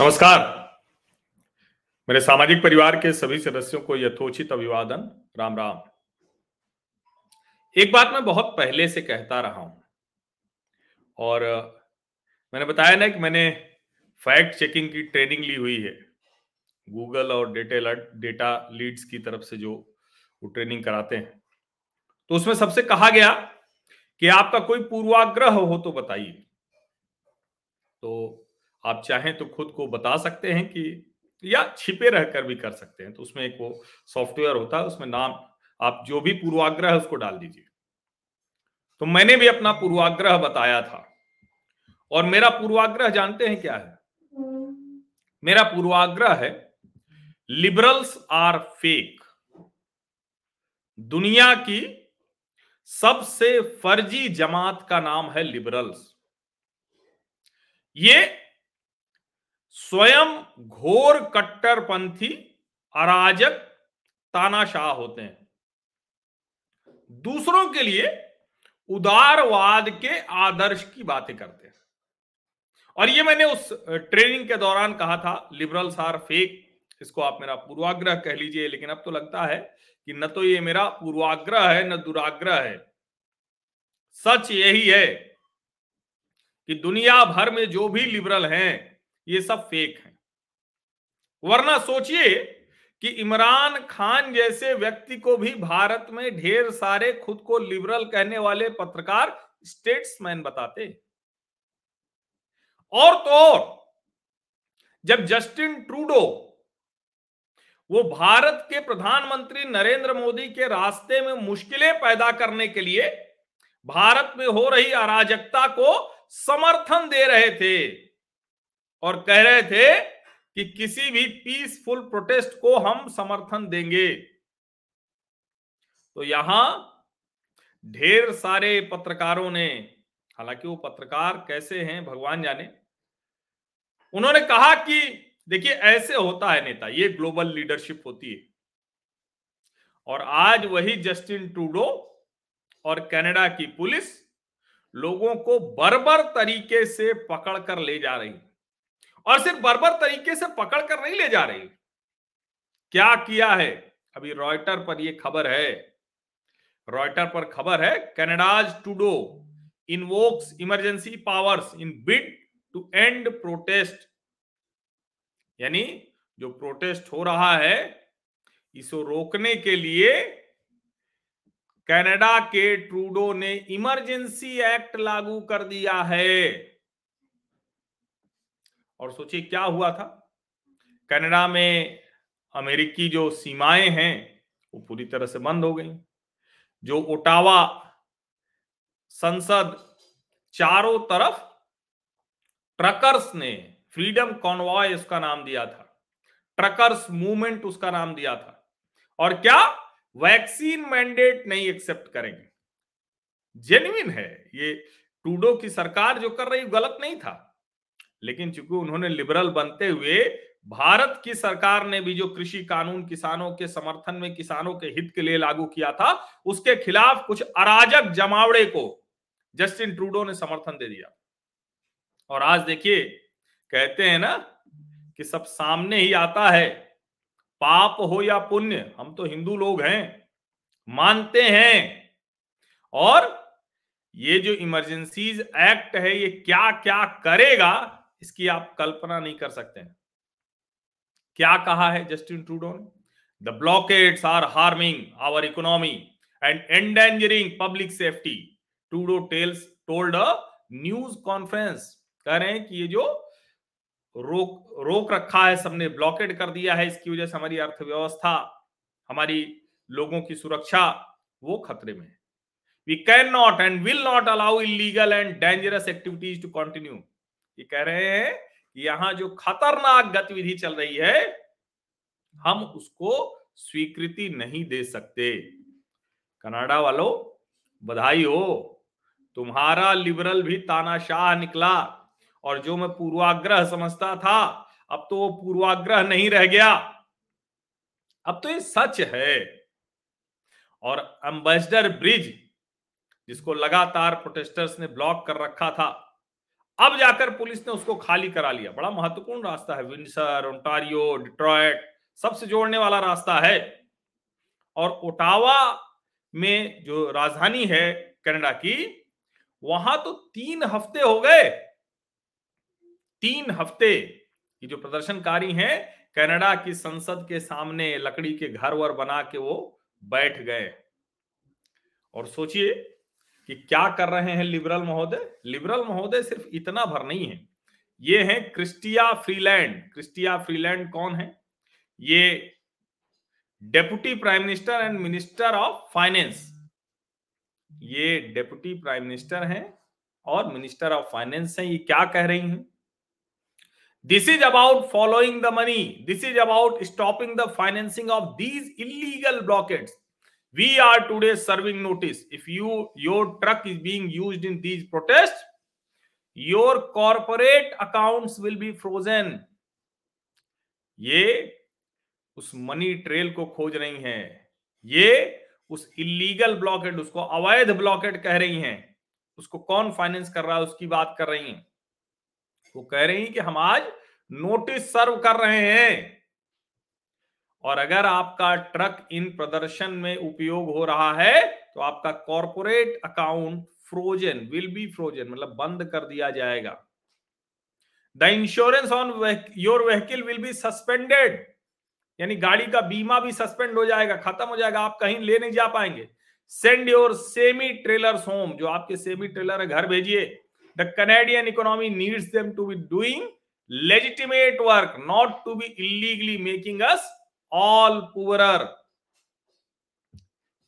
नमस्कार। मेरे सामाजिक परिवार के सभी सदस्यों को यथोचित अभिवादन। राम राम। एक बात मैं बहुत पहले से कहता रहा हूँ। और मैंने बताया ना कि मैंने फैक्ट चेकिंग की ट्रेनिंग ली हुई है। गूगल और डेटा डेटा लीड्स की तरफ़ से जो वो ट्रेनिंग कराते हैं। तो उसमें सबसे कहा गया कि आपका कोई पूर्वाग्रह हो तो बताइए। तो आप चाहें तो खुद को बता सकते हैं कि, या छिपे रहकर भी कर सकते हैं। तो उसमें एक वो सॉफ्टवेयर होता है, उसमें नाम, आप जो भी पूर्वाग्रह है उसको डाल दीजिए। तो मैंने भी अपना पूर्वाग्रह बताया था। और मेरा पूर्वाग्रह जानते हैं क्या है? मेरा पूर्वाग्रह है, लिबरल्स आर फेक। दुनिया की सबसे फर्जी जमात का नाम है लिबरल्स। ये स्वयं घोर कट्टरपंथी, अराजक, तानाशाह होते हैं। दूसरों के लिए उदारवाद के आदर्श की बातें करते हैं। और ये मैंने उस ट्रेनिंग के दौरान कहा था, लिबरल्स आर फेक, इसको आप मेरा पूर्वाग्रह कह लीजिए, लेकिन अब तो लगता है कि न तो ये मेरा पूर्वाग्रह है, न दुराग्रह है। सच यही है कि दुनिया भर में जो भी लिबरल हैं ये सब फेक है। वरना सोचिए कि इमरान खान जैसे व्यक्ति को भी भारत में ढेर सारे खुद को लिबरल कहने वाले पत्रकार स्टेट्समैन बताते। और तो और, जब जस्टिन ट्रूडो, वो भारत के प्रधानमंत्री नरेंद्र मोदी के रास्ते में मुश्किलें पैदा करने के लिए भारत में हो रही अराजकता को समर्थन दे रहे थे। और कह रहे थे कि किसी भी पीसफुल प्रोटेस्ट को हम समर्थन देंगे। तो यहाँ ढेर सारे पत्रकारों ने, हालाँकि वो पत्रकार कैसे हैं भगवान जाने, उन्होंने कहा कि देखिए, ऐसे होता है नेता, ये ग्लोबल लीडरशिप होती है। और आज वही जस्टिन ट्रूडो और कनाडा की पुलिस लोगों को बर्बर तरीके से पकड़ कर ले जा रही और सिर्फ़ बर्बर तरीके से पकड़ कर नहीं ले जा रही। क्या किया है? अभी रॉयटर पर यह खबर है। रॉयटर पर खबर है Canada's टूडो invokes emergency powers in bid to end protest यानी जो प्रोटेस्ट हो रहा है, इसको रोकने के लिए कनाडा के ट्रूडो ने इमरजेंसी एक्ट लागू कर दिया है। और सोचिए क्या हुआ था? कनाडा में अमेरिकी जो सीमाएँ हैं, वो पूरी तरह से बंद हो गई। जो ओटावा संसद चारों तरफ़ ट्रकर्स ने, फ्रीडम कॉन्वॉय उसका नाम दिया था। ट्रकर्स मूवमेंट उसका नाम दिया था। और क्या? वैक्सीन मैंडेट नहीं एक्सेप्ट करेंगे। जेन्युइन है, ये टूडो की सरकार जो कर रही गलत नहीं था। लेकिन चूँकि उन्होंने लिबरल बनते हुए, भारत की सरकार ने भी जो कृषि कानून किसानों के समर्थन में किसानों के हित के लिए लागू किया था, उसके खिलाफ कुछ अराजक जमावड़े को जस्टिन ट्रूडो ने समर्थन दे दिया। और आज देखिए, कहते हैं ना कि सब सामने ही आता है, पाप हो या पुण्य, हम तो हिंदू लोग हैं, मानते हैं। और ये जो इमरजेंसीज एक्ट है, ये क्या क्या करेगा इसकी आप कल्पना नहीं कर सकते हैं। क्या कहा है जस्टिन ट्रूडो ने? The blockades are harming our economy and endangering public safety, Trudeau tells told a news conference. कह रहे हैं कि ये जो रोक रोक रखा है सबने ब्लॉकेट कर दिया है, इसकी वजह से हमारी अर्थव्यवस्था, हमारी लोगों की सुरक्षा, वो खतरे में है। We can not and will not allow illegal and dangerous activities to continue ये कह रहे हैं कि यहाँ जो खतरनाक गतिविधि चल रही है, हम उसको स्वीकृति नहीं दे सकते। कनाडा वालों, बधाई हो। तुम्हारा लिबरल भी तानाशाह निकला और जो मैं पूर्वाग्रह समझता था, अब तो वो पूर्वाग्रह नहीं रह गया। अब तो ये सच है। और एम्बेसडर ब्रिज, जिसको लगातार प्रोटेस्टर्स ने ब्लॉक कर रखा था अब जाकर पुलिस ने उसको खाली करा लिया। बड़ा महत्वपूर्ण रास्ता है। विंसर ओंटारियो, डिट्रॉयट, सबसे जोड़ने वाला रास्ता है। और ओटावा में जो राजधानी है कनाडा की, वहाँ तो तीन हफ़्ते हो गए। तीन हफ़्ते ये जो प्रदर्शनकारी हैं, कनाडा की संसद के सामने लकड़ी के घर वर बना के वो बैठ गए। और सोचिए कि क्या कर रहे हैं लिबरल महोदय? लिबरल महोदय सिर्फ़ इतना भर नहीं है। ये है क्रिस्टिया फ्रीलैंड। क्रिस्टिया फ्रीलैंड कौन है? ये deputy prime minister and minister of finance. ये डेप्यूटी प्राइम मिनिस्टर हैं और मिनिस्टर ऑफ़ फाइनेंस हैं, ये क्या कह रही हैं? This is about following the money this is about stopping the financing of these illegal blockades we are today serving notice if you your truck is being used in these protests your corporate accounts will be frozen ये उस money trail को खोज रही हैं ये उस illegal blockade उसको अवैध ब्लॉकेट कह रही हैं उसको कौन फाइनेंस कर रहा है उसकी बात कर रही हैं वो कह रही हैं कि हम आज नोटिस सर्व कर रहे हैं और अगर आपका ट्रक इन प्रदर्शन में उपयोग हो रहा है तो आपका corporate account frozen, will be frozen मतलब बंद कर दिया जाएगा। The insurance on your vehicle will be suspended, यानी गाड़ी का बीमा भी सस्पेंड हो जाएगा, खत्म हो जाएगा, आप कहीं ले नहीं जा पाएँगे। Send your semi trailer home, जो आपके सेमी ट्रेलर है घर भेजिए। The Canadian economy needs them to be doing legitimate work, not to be illegally making us all poorer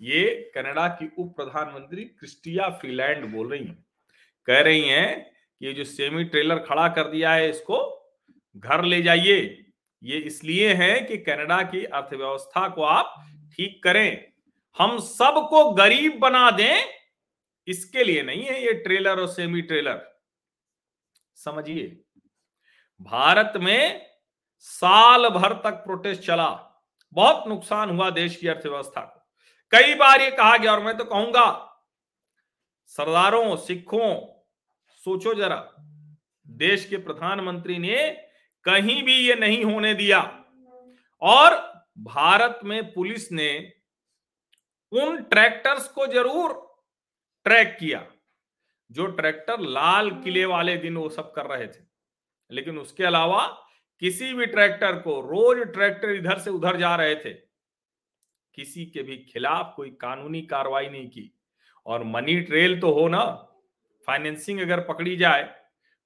ये कनाडा की उप प्रधानमंत्री क्रिस्टिया फ्रीलैंड बोल रही हैं। कह रही हैं कि ये जो सेमी ट्रेलर खड़ा कर दिया है इसको, घर ले जाइए। ये इसलिए है कि कनाडा की अर्थव्यवस्था को आप ठीक करें। हम सबको गरीब बना दें, इसके लिए नहीं है ये ट्रेलर और सेमी ट्रेलर समझिए, भारत में साल भर तक प्रोटेस्ट चला। बहुत नुकसान हुआ देश की अर्थव्यवस्था को। कई बार ये कहा गया, और मैं तो कहूँगा, सरदारों, सिखों, सोचो जरा, देश के प्रधानमंत्री ने कहीं भी ये नहीं होने दिया। और भारत में पुलिस ने उन ट्रैक्टर्स को ज़रूर ट्रैक किया, जो ट्रैक्टर लाल किले वाले दिन वो सब कर रहे थे। लेकिन उसके अलावा किसी भी ट्रैक्टर को रोज ट्रैक्टर इधर से उधर जा रहे थे। किसी के भी खिलाफ कोई कानूनी कार्रवाई नहीं की। और मनी ट्रेल तो हो ना, फाइनेंसिंग अगर पकड़ी जाए,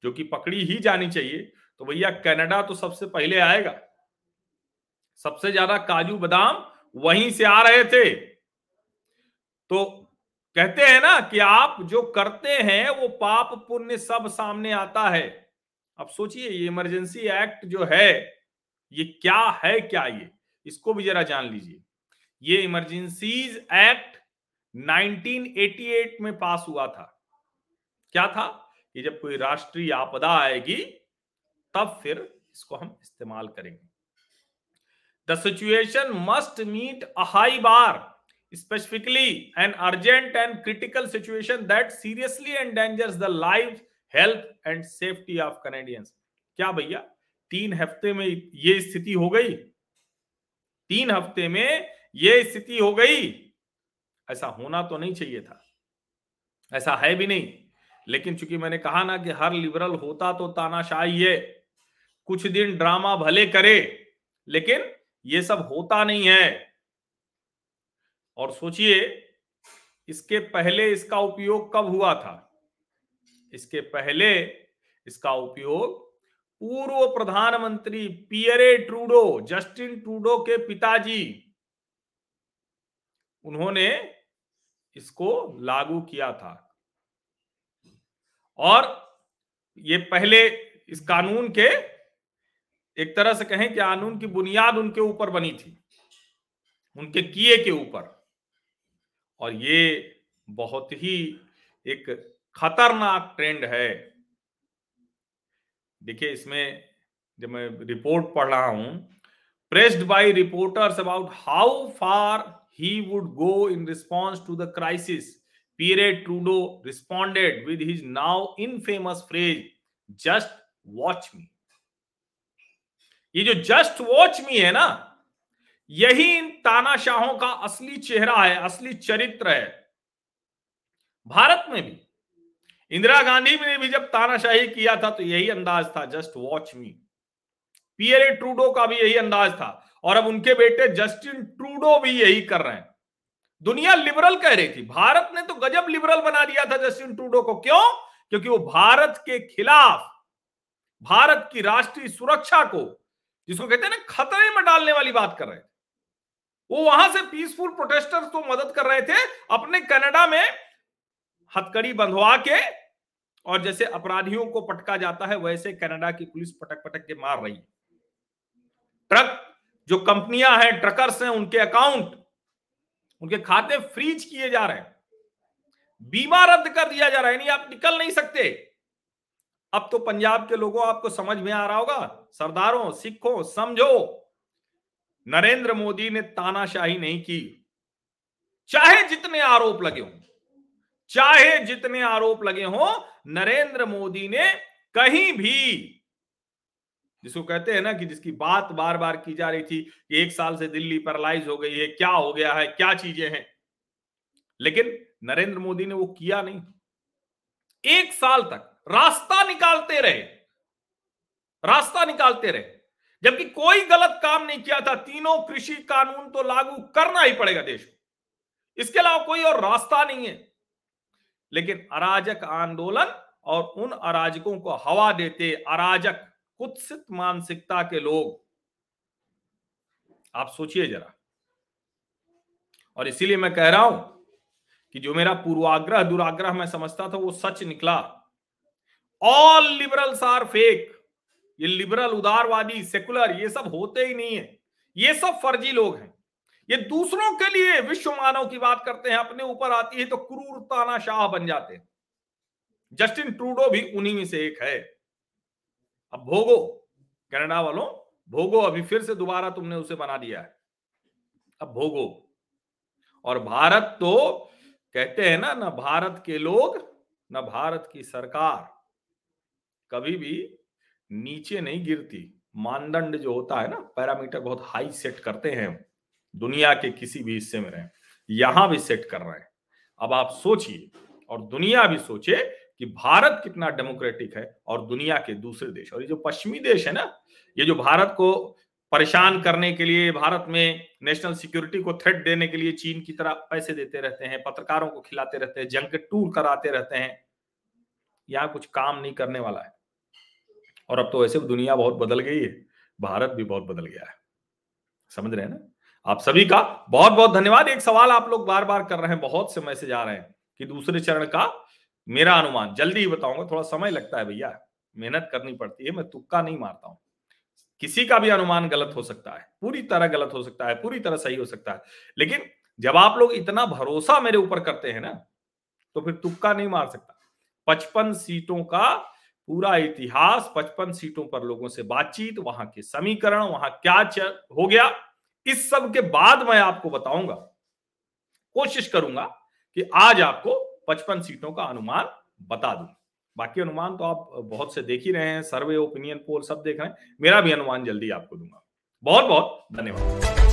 जो कि पकड़ी ही जानी चाहिए तो भैया कनाडा तो सबसे पहले आएगा। सबसे ज़्यादा काजू बादाम वहीं से आ रहे थे। तो कहते हैं ना कि आप जो करते हैं, वो पाप पुण्य सब सामने आता है। अब सोचिए, ये इमरजेंसी एक्ट जो है, ये क्या है क्या ये? इसको भी जरा जान लीजिए। ये इमरजेंसीज एक्ट 1988 में पास हुआ था। क्या था? कि जब कोई राष्ट्रीय आपदा आएगी, तब फिर इसको हम इस्तेमाल करेंगे। The situation must meet a high bar specifically an urgent and critical situation that seriously endangers the life health and safety of Canadians. क्या भैया, तीन हफ़्ते में ये स्थिति हो गई? तीन हफ़्ते में ये स्थिति हो गई। ऐसा होना तो नहीं चाहिए था। ऐसा है भी नहीं। लेकिन चूँकि मैंने कहा ना कि हर लिबरल होता तो तानाशाही है। कुछ दिन ड्रामा भले करे, लेकिन ये सब होता नहीं है। और सोचिए, इसके पहले इसका उपयोग कब हुआ था? इसके पहले इसका उपयोग पूर्व प्रधानमंत्री पियरे ट्रूडो, जस्टिन ट्रूडो के पिताजी, उन्होंने इसको लागू किया था। और ये पहले इस कानून के, एक तरह से कहें कि कानून की बुनियाद उनके ऊपर बनी थी, उनके किए के ऊपर। और ये बहुत ही एक खतरनाक ट्रेंड है। देखिए, इसमें जब मैं रिपोर्ट पढ़ रहा हूँ pressed by reporters about how far he would go in response to the crisis Pierre Trudeau responded with his now infamous phrase just watch me ये जो जस्ट वॉच मी है ना, यही इन तानाशाहों का असली चेहरा है, असली चरित्र है। भारत में भी इंदिरा गांधी ने भी जब तानाशाही किया था तो यही अंदाज था, just watch me. PLA Trudeau का भी यही अंदाज था, और अब उनके बेटे जस्टिन ट्रूडो भी यही कर रहे हैं। दुनिया लिबरल कह रही थी, भारत ने तो गजब लिबरल बना दिया था जस्टिन ट्रूडो को। क्यों? क्योंकि वो भारत के खिलाफ, भारत की राष्ट्रीय सुरक्षा को, जिसको कहते हैं ना, खतरे में डालने वाली बात कर रहे थे। वो वहाँ से पीसफुल प्रोटेस्टर्स को मदद कर रहे थे, अपने कनाडा में हथकड़ी बंधवा के और जैसे अपराधियों को पटका जाता है, वैसे कनाडा की पुलिस पटक पटक के मार रही है। ट्रक, जो कंपनियाँ हैं, ट्रकर्स हैं, उनके अकाउंट, उनके खाते फ्रीज किए जा रहे हैं। बीमा रद्द कर दिया जा रहा है आप निकल नहीं सकते। अब तो पंजाब के लोगों, आपको समझ में आ रहा होगा, सरदारों, सिखों, समझो, नरेंद्र मोदी ने तानाशाही नहीं की। चाहे जितने आरोप लगे हों चाहे जितने आरोप लगे हों, नरेंद्र मोदी ने कहीं भी, जिसको कहते हैं ना कि जिसकी बात बार बार की जा रही थी कि एक साल से दिल्ली पैरालाइज हो गई है, क्या हो गया है, क्या चीज़ें हैं? लेकिन नरेंद्र मोदी ने वो किया नहीं। एक साल तक रास्ता निकालते रहे। रास्ता निकालते रहे। जबकि कोई गलत काम नहीं किया था, तीनों कृषि कानून तो लागू करना ही पड़ेगा देश में इसके अलावा कोई और रास्ता नहीं है। लेकिन अराजक आंदोलन और उन अराजकों को हवा देते अराजक कुत्सित मानसिकता के लोग। आप सोचिए जरा। और इसीलिए मैं कह रहा हूँ कि जो मेरा पूर्वाग्रह, दुराग्रह मैं समझता था वो सच निकला। ऑल लिबरल्स आर फेक ये लिबरल उदारवादी सेकुलर ये सब होते ही नहीं है। ये सब फर्जी लोग हैं। ये दूसरों के लिए विश्व मानव की बात करते हैं, अपने ऊपर आती है तो क्रूर तानाशाह बन जाते हैं। जस्टिन ट्रूडो भी उन्हीं में से एक है। अब भोगो, कनाडा वालों, भोगो अभी फिर से दोबारा तुमने उसे बना दिया है। अब भोगो, और भारत तो कहते हैं ना ना भारत के लोग, न भारत की सरकार कभी भी नीचे नहीं गिरती। मानदंड जो होता है ना, पैरामीटर बहुत हाई सेट करते हैं। दुनिया के किसी भी हिस्से में रहे, यहाँ भी सेट कर रहे हैं। अब आप सोचिए, और दुनिया भी सोचे कि भारत कितना डेमोक्रेटिक है और दुनिया के दूसरे देश। और ये जो पश्चिमी देश है ना, ये जो भारत को परेशान करने के लिए, भारत में नेशनल सिक्योरिटी को थ्रेट देने के लिए चीन की तरह पैसे देते रहते हैं, पत्रकारों को खिलाते रहते हैं जंग के टूर कराते रहते हैं, यहाँ कुछ काम नहीं करने वाला है। और अब तो वैसे दुनिया बहुत बदल गई है, भारत भी बहुत बदल गया है। समझ रहे हैं ना? आप सभी का बहुत बहुत धन्यवाद। एक सवाल आप लोग बार बार कर रहे हैं, बहुत से मैसेज आ रहे हैं कि दूसरे चरण का मेरा अनुमान। जल्दी ही बताऊँगा, थोड़ा समय लगता है भैया, मेहनत करनी पड़ती है, मैं तुक्का नहीं मारता हूँ। किसी का भी अनुमान गलत हो सकता है, पूरी तरह गलत हो सकता है, पूरी तरह सही हो सकता है, लेकिन जब आप लोग इतना भरोसा मेरे ऊपर करते हैं ना तो फिर तुक्का नहीं मार सकता। पचपन सीटों का पूरा इतिहास, पचपन सीटों पर लोगों से बातचीत, वहाँ के समीकरण, वहाँ क्या हो गया इस सब के बाद मैं आपको बताऊँगा। कोशिश करूँगा कि आज आपको पचपन सीटों का अनुमान बता दूँ। बाकी अनुमान तो आप बहुत से देख ही रहे हैं, सर्वे, ओपिनियन, पोल सब देख रहे हैं। मेरा भी अनुमान जल्दी आपको दूँगा। बहुत बहुत धन्यवाद।